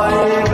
آئے گا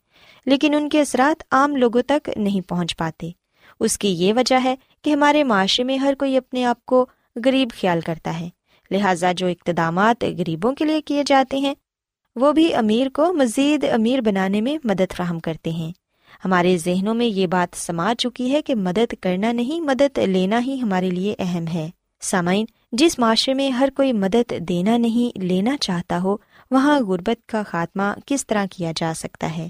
لیکن ان کے اثرات عام لوگوں تک نہیں پہنچ پاتے۔ اس کی یہ وجہ ہے کہ ہمارے معاشرے میں ہر کوئی اپنے آپ کو غریب خیال کرتا ہے۔ لہٰذا جو اقتدامات غریبوں کے لیے کیے جاتے ہیں، وہ بھی امیر کو مزید امیر بنانے میں مدد فراہم کرتے ہیں۔ ہمارے ذہنوں میں یہ بات سما چکی ہے کہ مدد کرنا نہیں، مدد لینا ہی ہمارے لیے اہم ہے۔ سامعین، جس معاشرے میں ہر کوئی مدد دینا نہیں، لینا چاہتا ہو، وہاں غربت کا خاتمہ کس طرح کیا جا سکتا ہے؟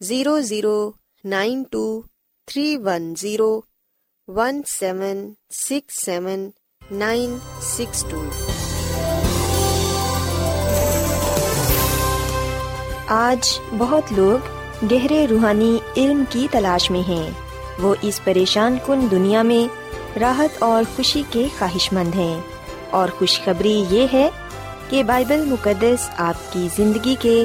Zero zero nine two three one zero one seven six seven nine six two آج بہت لوگ گہرے روحانی علم کی تلاش میں ہیں۔ وہ اس پریشان کن دنیا میں راحت اور خوشی کے خواہش مند ہیں۔ اور خوشخبری یہ ہے کہ بائبل مقدس آپ کی زندگی کے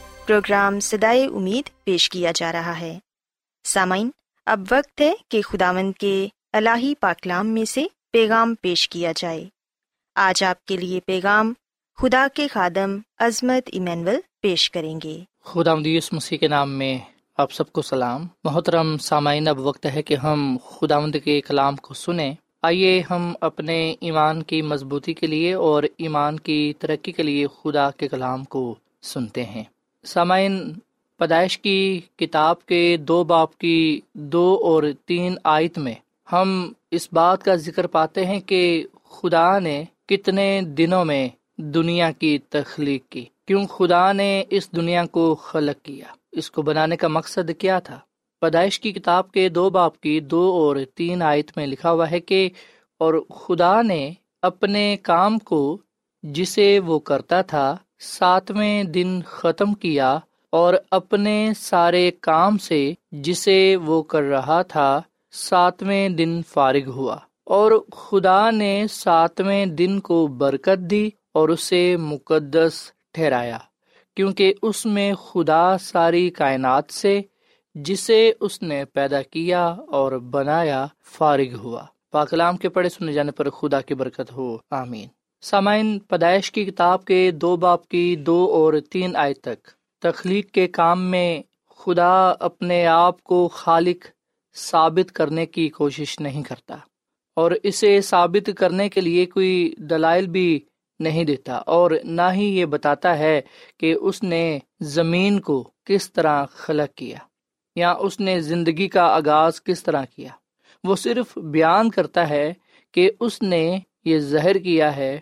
پروگرام سدائے امید پیش کیا جا رہا ہے۔ سامعین، اب وقت ہے کہ خداوند کے الہی پاکلام میں سے پیغام پیش کیا جائے۔ آج آپ کے لیے پیغام خدا کے خادم عظمت ایمینول پیش کریں گے۔ خدا مدیس مسیح کے نام میں آپ سب کو سلام۔ محترم سامعین، اب وقت ہے کہ ہم خدا مند کے کلام کو سنیں۔ آئیے ہم اپنے ایمان کی مضبوطی کے لیے اور ایمان کی ترقی کے لیے خدا کے کلام کو سنتے ہیں۔ سامعین، پیدائش کی کتاب کے دو باپ کی دو اور تین آیت میں ہم اس بات کا ذکر پاتے ہیں کہ خدا نے کتنے دنوں میں دنیا کی تخلیق کی۔ کیوں خدا نے اس دنیا کو خلق کیا؟ اس کو بنانے کا مقصد کیا تھا؟ پیدائش کی کتاب کے دو باپ کی دو اور تین آیت میں لکھا ہوا ہے کہ، اور خدا نے اپنے کام کو جسے وہ کرتا تھا ساتویں دن ختم کیا اور اپنے سارے کام سے جسے وہ کر رہا تھا، ساتویں دن فارغ ہوا اور خدا نے ساتویں دن کو برکت دی اور اسے مقدس ٹھہرایا، کیونکہ اس میں خدا ساری کائنات سے، جسے اس نے پیدا کیا اور بنایا، فارغ ہوا۔ پاکلام کے پڑھے سنے جانے پر خدا کی برکت ہو۔ آمین۔ سامعین، پیدائش کی کتاب کے دو باپ کی دو اور تین آئے تک۔ تخلیق کے کام میں خدا اپنے آپ کو خالق ثابت کرنے کی کوشش نہیں کرتا اور اسے ثابت کرنے کے لیے کوئی دلائل بھی نہیں دیتا اور نہ ہی یہ بتاتا ہے کہ اس نے زمین کو کس طرح خلق کیا یا اس نے زندگی کا آغاز کس طرح کیا۔ وہ صرف بیان کرتا ہے کہ اس نے یہ زہر کیا ہے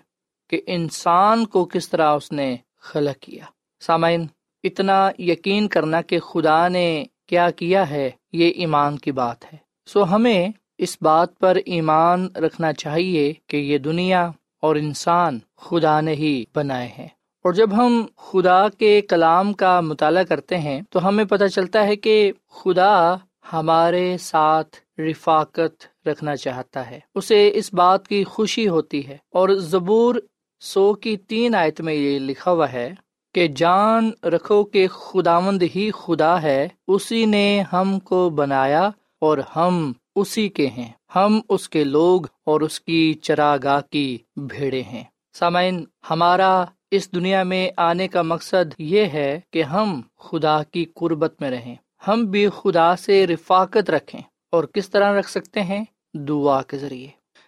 کہ انسان کو کس طرح اس نے خلق کیا۔ سامعین، اتنا یقین کرنا کہ خدا نے کیا کیا ہے، یہ ایمان کی بات ہے۔ سو ہمیں اس بات پر ایمان رکھنا چاہیے کہ یہ دنیا اور انسان خدا نے ہی بنائے ہیں۔ اور جب ہم خدا کے کلام کا مطالعہ کرتے ہیں، تو ہمیں پتہ چلتا ہے کہ خدا ہمارے ساتھ رفاقت رکھنا چاہتا ہے۔ اسے اس بات کی خوشی ہوتی ہے اور زبور سو کی تین آیت میں یہ لکھا ہوا ہے کہ جان رکھو کہ خداوند ہی خدا ہے، اسی نے ہم کو بنایا اور ہم اسی کے ہیں۔ ہم اس کے لوگ اور اس کی چراگاہ کی بھیڑے ہیں۔ سامعین، ہمارا اس دنیا میں آنے کا مقصد یہ ہے کہ ہم خدا کی قربت میں رہیں۔ ہم بھی خدا سے رفاقت رکھیں۔ اور کس طرح رکھ سکتے ہیں؟ دعا کے ذریعے۔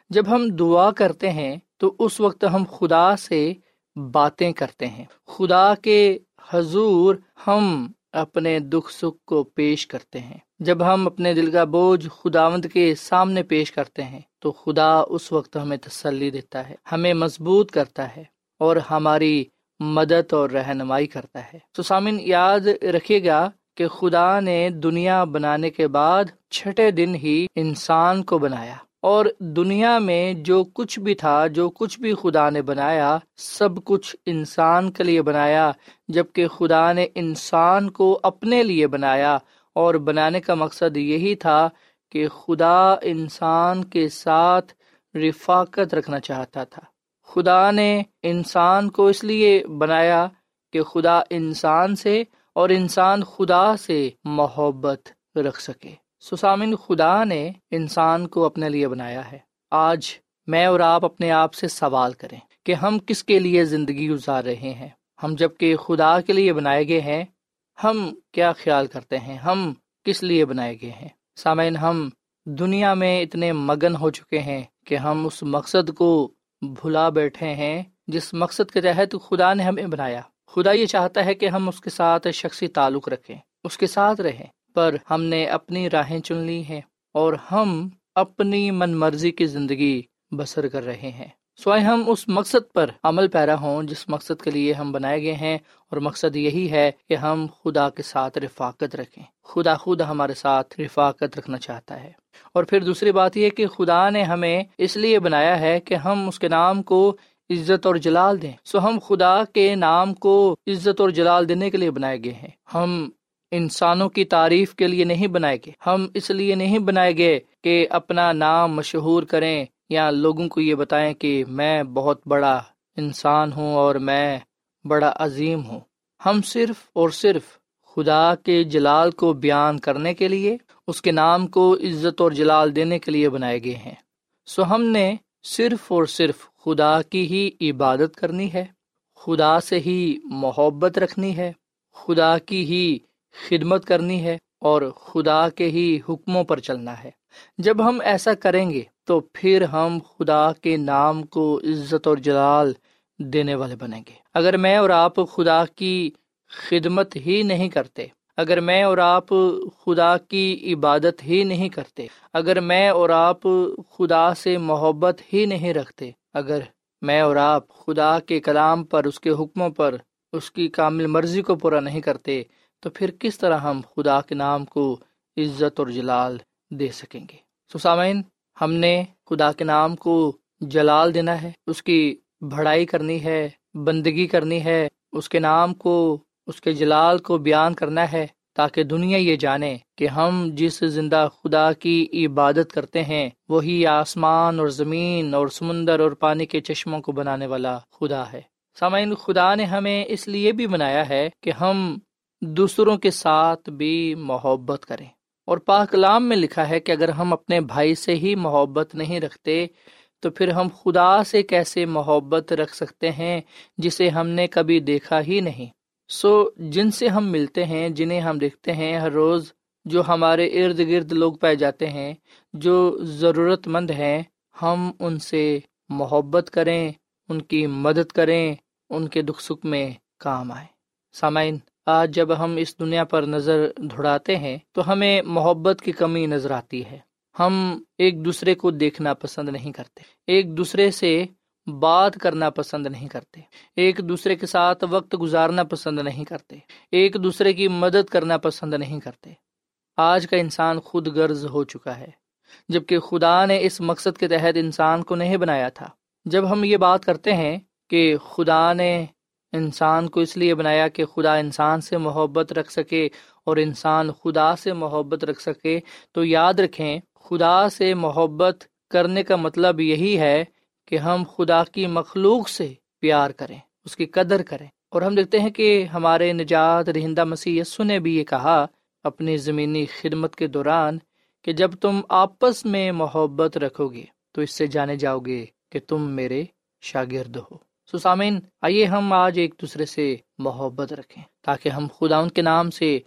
جب ہم دعا کرتے ہیں تو اس وقت ہم خدا سے باتیں کرتے ہیں۔ خدا کے حضور ہم اپنے دکھ سکھ کو پیش کرتے ہیں۔ جب ہم اپنے دل کا بوجھ خداوند کے سامنے پیش کرتے ہیں، تو خدا اس وقت ہمیں تسلی دیتا ہے، ہمیں مضبوط کرتا ہے اور ہماری مدد اور رہنمائی کرتا ہے۔ تو سامن یاد رکھیے گا کہ خدا نے دنیا بنانے کے بعد چھٹے دن ہی انسان کو بنایا۔ اور دنیا میں جو کچھ بھی تھا، جو کچھ بھی خدا نے بنایا، سب کچھ انسان کے لیے بنایا جبکہ خدا نے انسان کو اپنے لیے بنایا۔ اور بنانے کا مقصد یہی تھا کہ خدا انسان کے ساتھ رفاقت رکھنا چاہتا تھا۔ خدا نے انسان کو اس لیے بنایا کہ خدا انسان سے اور انسان خدا سے محبت رکھ سکے۔ سسامن خدا نے انسان کو اپنے لیے بنایا ہے۔ آج میں اور آپ اپنے آپ سے سوال کریں کہ ہم کس کے لیے زندگی گزار رہے ہیں؟ ہم جبکہ خدا کے لیے بنائے گئے ہیں، ہم کیا خیال کرتے ہیں؟ ہم کس لیے بنائے گئے ہیں؟ سامعین، ہم دنیا میں اتنے مگن ہو چکے ہیں کہ ہم اس مقصد کو بھلا بیٹھے ہیں جس مقصد کے تحت خدا نے ہمیں بنایا۔ خدا یہ چاہتا ہے کہ ہم اس کے ساتھ شخصی تعلق رکھیں، اس کے ساتھ رہیں۔ پر ہم نے اپنی راہیں چن لی ہیں اور ہم اپنی من مرضی کی زندگی بسر کر رہے ہیں۔ سوائے ہم اس مقصد پر عمل پیرا ہوں جس مقصد کے لیے ہم بنائے گئے ہیں اور مقصد یہی ہے کہ ہم خدا کے ساتھ رفاقت رکھیں۔ خدا خود ہمارے ساتھ رفاقت رکھنا چاہتا ہے۔ اور پھر دوسری بات یہ کہ خدا نے ہمیں اس لیے بنایا ہے کہ ہم اس کے نام کو عزت اور جلال دیں۔ سو ہم خدا کے نام کو عزت اور جلال دینے کے لیے بنائے گئے ہیں۔ ہم انسانوں کی تعریف کے لیے نہیں بنائے گئے۔ ہم اس لیے نہیں بنائے گئے کہ اپنا نام مشہور کریں یا لوگوں کو یہ بتائیں کہ میں بہت بڑا انسان ہوں اور میں بڑا عظیم ہوں۔ ہم صرف اور صرف خدا کے جلال کو بیان کرنے کے لیے، اس کے نام کو عزت اور جلال دینے کے لیے بنائے گئے ہیں۔ سو ہم نے صرف اور صرف خدا کی ہی عبادت کرنی ہے، خدا سے ہی محبت رکھنی ہے، خدا کی ہی خدمت کرنی ہے اور خدا کے ہی حکموں پر چلنا ہے۔ جب ہم ایسا کریں گے تو پھر ہم خدا کے نام کو عزت اور جلال دینے والے بنیں گے۔ اگر میں اور آپ خدا کی خدمت ہی نہیں کرتے، اگر میں اور آپ خدا کی عبادت ہی نہیں کرتے، اگر میں اور آپ خدا سے محبت ہی نہیں رکھتے، اگر میں اور آپ خدا کے کلام پر، اس کے حکموں پر، اس کی کامل مرضی کو پورا نہیں کرتے تو پھر کس طرح ہم خدا کے نام کو عزت اور جلال دے سکیں گے؟ سسامین ہم نے خدا کے نام کو جلال دینا ہے، اس کی بڑائی کرنی ہے، بندگی کرنی ہے، اس کے نام کو، اس کے جلال کو بیان کرنا ہے تاکہ دنیا یہ جانے کہ ہم جس زندہ خدا کی عبادت کرتے ہیں، وہی آسمان اور زمین اور سمندر اور پانی کے چشموں کو بنانے والا خدا ہے۔ سامعین، خدا نے ہمیں اس لیے بھی بنایا ہے کہ ہم دوسروں کے ساتھ بھی محبت کریں۔ اور پاکلام میں لکھا ہے کہ اگر ہم اپنے بھائی سے ہی محبت نہیں رکھتے، تو پھر ہم خدا سے کیسے محبت رکھ سکتے ہیں، جسے ہم نے کبھی دیکھا ہی نہیں۔ سو جن سے ہم ملتے ہیں، جنہیں ہم دیکھتے ہیں ہر روز، جو ہمارے ارد گرد لوگ پائے جاتے ہیں، جو ضرورت مند ہیں، ہم ان سے محبت کریں، ان کی مدد کریں، ان کے دکھ سکھ میں کام آئے۔ سامعین آج جب ہم اس دنیا پر نظر دھڑاتے ہیں تو ہمیں محبت کی کمی نظر آتی ہے۔ ہم ایک دوسرے کو دیکھنا پسند نہیں کرتے۔ ایک دوسرے سے بات کرنا پسند نہیں کرتے۔ ایک دوسرے کے ساتھ وقت گزارنا پسند نہیں کرتے۔ ایک دوسرے کی مدد کرنا پسند نہیں کرتے۔ آج کا انسان خود غرض ہو چکا ہے۔ جبکہ خدا نے اس مقصد کے تحت انسان کو نہیں بنایا تھا۔ جب ہم یہ بات کرتے ہیں کہ خدا نے انسان کو اس لیے بنایا کہ خدا انسان سے محبت رکھ سکے اور انسان خدا سے محبت رکھ سکے۔ تو یاد رکھیں، خدا سے محبت کرنے کا مطلب یہی ہے کہ ہم خدا کی مخلوق سے پیار کریں، اس کی قدر کریں۔ اور ہم دیکھتے ہیں کہ ہمارے نجات رہندہ مسیح یسو نے بھی یہ کہا اپنی زمینی خدمت کے دوران کہ جب تم آپس میں محبت رکھو گے تو اس سے جانے جاؤ گے کہ تم میرے شاگرد ہو۔ سامین آئیے ہم آج ایک دوسرے سے محبت رکھیں، تاکہ ہم خدا ان کے نام سے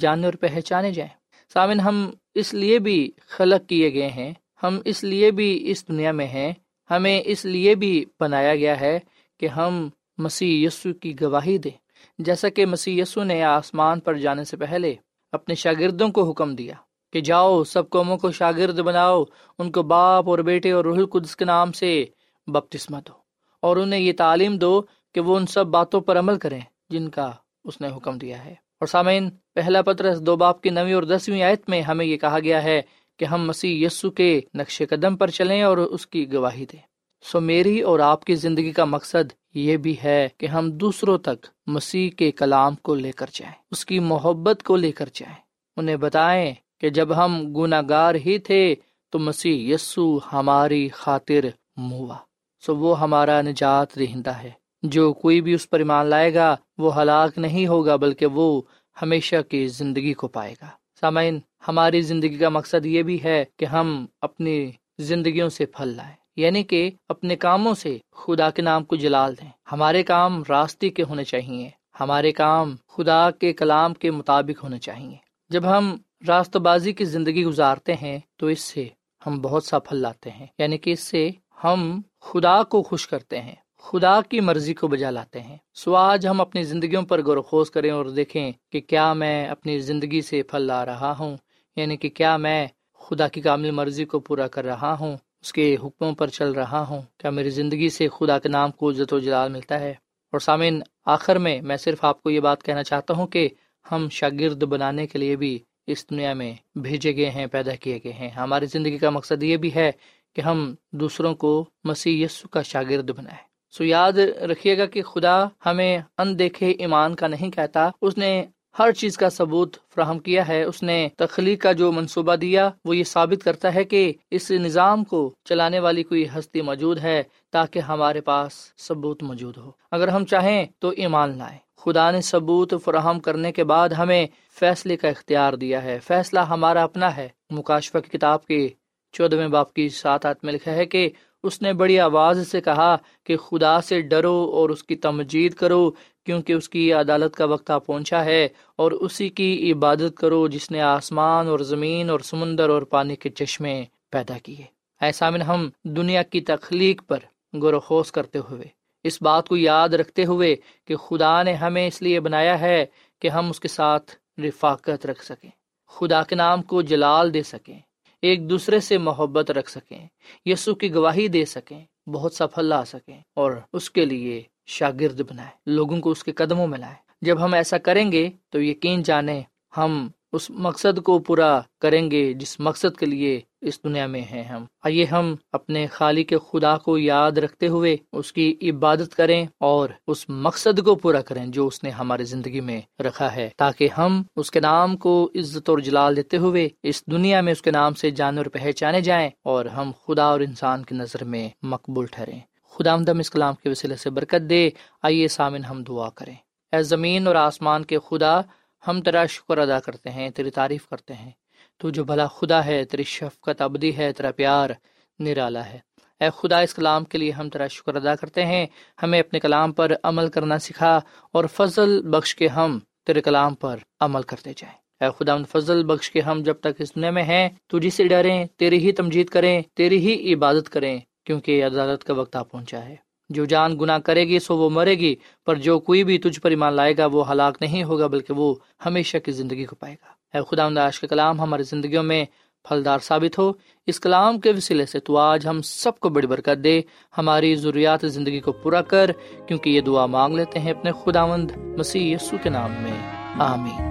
جانے اور پہچانے جائیں۔ سامن ہم اس لیے بھی خلق کیے گئے ہیں، ہم اس لیے بھی اس دنیا میں ہیں، ہمیں اس لیے بھی بنایا گیا ہے کہ ہم مسیح یسو کی گواہی دیں۔ جیسا کہ مسیح یسو نے آسمان پر جانے سے پہلے اپنے شاگردوں کو حکم دیا کہ جاؤ، سب قوموں کو شاگرد بناؤ، ان کو باپ اور بیٹے اور روح القدس کے نام سے بپتسمہ دو۔ اور انہیں یہ تعلیم دو کہ وہ ان سب باتوں پر عمل کریں جن کا اس نے حکم دیا ہے۔ اور سامعین، پہلا پترس دو باپ کی نویں اور دسویں آیت میں ہمیں یہ کہا گیا ہے کہ ہم مسیح یسو کے نقش قدم پر چلیں اور اس کی گواہی دیں۔ سو میری اور آپ کی زندگی کا مقصد یہ بھی ہے کہ ہم دوسروں تک مسیح کے کلام کو لے کر جائیں، اس کی محبت کو لے کر جائیں۔ انہیں بتائیں کہ جب ہم گناگار ہی تھے تو مسیح یسو ہماری خاطر موا سو وہ ہمارا نجات رہندہ ہے۔ جو کوئی بھی اس پر ایمان لائے گا، وہ ہلاک نہیں ہوگا، بلکہ وہ ہمیشہ کی زندگی کو پائے گا۔ سامعین، ہماری زندگی کا مقصد یہ بھی ہے کہ ہم اپنی زندگیوں سے پھل لائیں۔ یعنی کہ اپنے کاموں سے خدا کے نام کو جلال دیں۔ ہمارے کام راستے کے ہونے چاہیے۔ ہمارے کام خدا کے کلام کے مطابق ہونے چاہیے۔ جب ہم راست بازی کی زندگی گزارتے ہیں، تو اس سے ہم بہت سا پھل لاتے ہیں۔ یعنی کہ اس سے ہم خدا کو خوش کرتے ہیں۔ خدا کی مرضی کو بجا لاتے ہیں۔ سو آج ہم اپنی زندگیوں پر غور و خوض کریں اور دیکھیں کہ کیا میں اپنی زندگی سے پھل لا رہا ہوں۔ یعنی کہ کیا میں خدا کی کامل مرضی کو پورا کر رہا ہوں۔ اس کے حکموں پر چل رہا ہوں۔ کیا میری زندگی سے خدا کے نام کو عزت و جلال ملتا ہے؟ اور سامعین، آخر میں میں صرف آپ کو یہ بات کہنا چاہتا ہوں کہ ہم شاگرد بنانے کے لیے بھی اس دنیا میں بھیجے گئے ہیں، پیدا کیے گئے ہیں۔ ہماری زندگی کا مقصد یہ بھی ہے کہ ہم دوسروں کو مسیح یسو کا شاگرد بنائیں۔ سو یاد رکھیے گا کہ خدا ہمیں اندیکھے ایمان کا نہیں کہتا۔ اس نے ہر چیز کا ثبوت فراہم کیا ہے۔ اس نے تخلیق کا جو منصوبہ دیا، وہ یہ ثابت کرتا ہے کہ اس نظام کو چلانے والی کوئی ہستی موجود ہے تاکہ ہمارے پاس ثبوت موجود ہو۔ اگر ہم چاہیں تو ایمان لائیں۔ خدا نے ثبوت فراہم کرنے کے بعد ہمیں فیصلے کا اختیار دیا ہے۔ فیصلہ ہمارا اپنا ہے۔ مکاشفہ کی کتاب کے چودہویں باپ کی سات آت میں لکھا ہے کہ اس نے بڑی آواز سے کہا کہ خدا سے ڈرو اور اس کی تمجید کرو، کیونکہ اس کی عدالت کا وقت پہنچا ہے اور اسی کی عبادت کرو جس نے آسمان اور زمین اور سمندر اور پانی کے چشمے پیدا کیے۔ ایسا من ہم دنیا کی تخلیق پر غور کرتے ہوئے، اس بات کو یاد رکھتے ہوئے کہ خدا نے ہمیں اس لیے بنایا ہے کہ ہم اس کے ساتھ رفاقت رکھ سکیں، خدا کے نام کو جلال دے سکیں۔ ایک دوسرے سے محبت رکھ سکیں یسو کی گواہی دے سکیں، بہت سفل لا سکیں اور اس کے لیے شاگرد بنائے لوگوں کو اس کے قدموں میں لائیں۔ جب ہم ایسا کریں گے تو یقین جانے ہم اس مقصد کو پورا کریں گے جس مقصد کے لیے اس دنیا میں ہیں ہم۔ آئیے ہم اپنے خالی کے خدا کو یاد رکھتے ہوئے اس کی عبادت کریں اور اس مقصد کو پورا کریں جو اس نے ہماری زندگی میں رکھا ہے، تاکہ ہم اس کے نام کو عزت اور جلال دیتے ہوئے اس دنیا میں اس کے نام سے جانے اور پہچانے جائیں اور ہم خدا اور انسان کی نظر میں مقبول ٹھہریں۔ خدا آمدم اس کلام کے وسیلے سے برکت دے۔ آئیے سامن ہم دعا کریں۔ اے زمین اور آسمان کے خدا ہم تیرا شکر ادا کرتے ہیں، تیری تعریف کرتے ہیں۔ تو جو بھلا خدا ہے، تیری شفقت ابدی ہے، تیرا پیار نرالا ہے۔ اے خدا، اس کلام کے لیے ہم تیرا شکر ادا کرتے ہیں۔ ہمیں اپنے کلام پر عمل کرنا سکھا اور فضل بخش کے ہم تیرے کلام پر عمل کرتے جائیں۔ اے خدا فضل بخش کے ہم جب تک اس دنیا میں ہیں، تجھی سے ڈریں، تیری ہی تمجید کریں، تیری ہی عبادت کریں، کیونکہ عدالت کا وقت آ پہنچا ہے۔ جو جان گنا کرے گی سو وہ مرے گی، پر جو کوئی بھی تجھ پر ایمان لائے گا وہ ہلاک نہیں ہوگا، بلکہ وہ ہمیشہ کی زندگی کو پائے گا۔ اے خدا کے کلام ہماری زندگیوں میں پھلدار ثابت ہو۔ اس کلام کے وسیلے سے تو آج ہم سب کو بڑی برکت دے۔ ہماری ضروریات زندگی کو پورا کر، کیونکہ یہ دعا مانگ لیتے ہیں اپنے خداوند مسیح یسو کے نام میں۔ آمین۔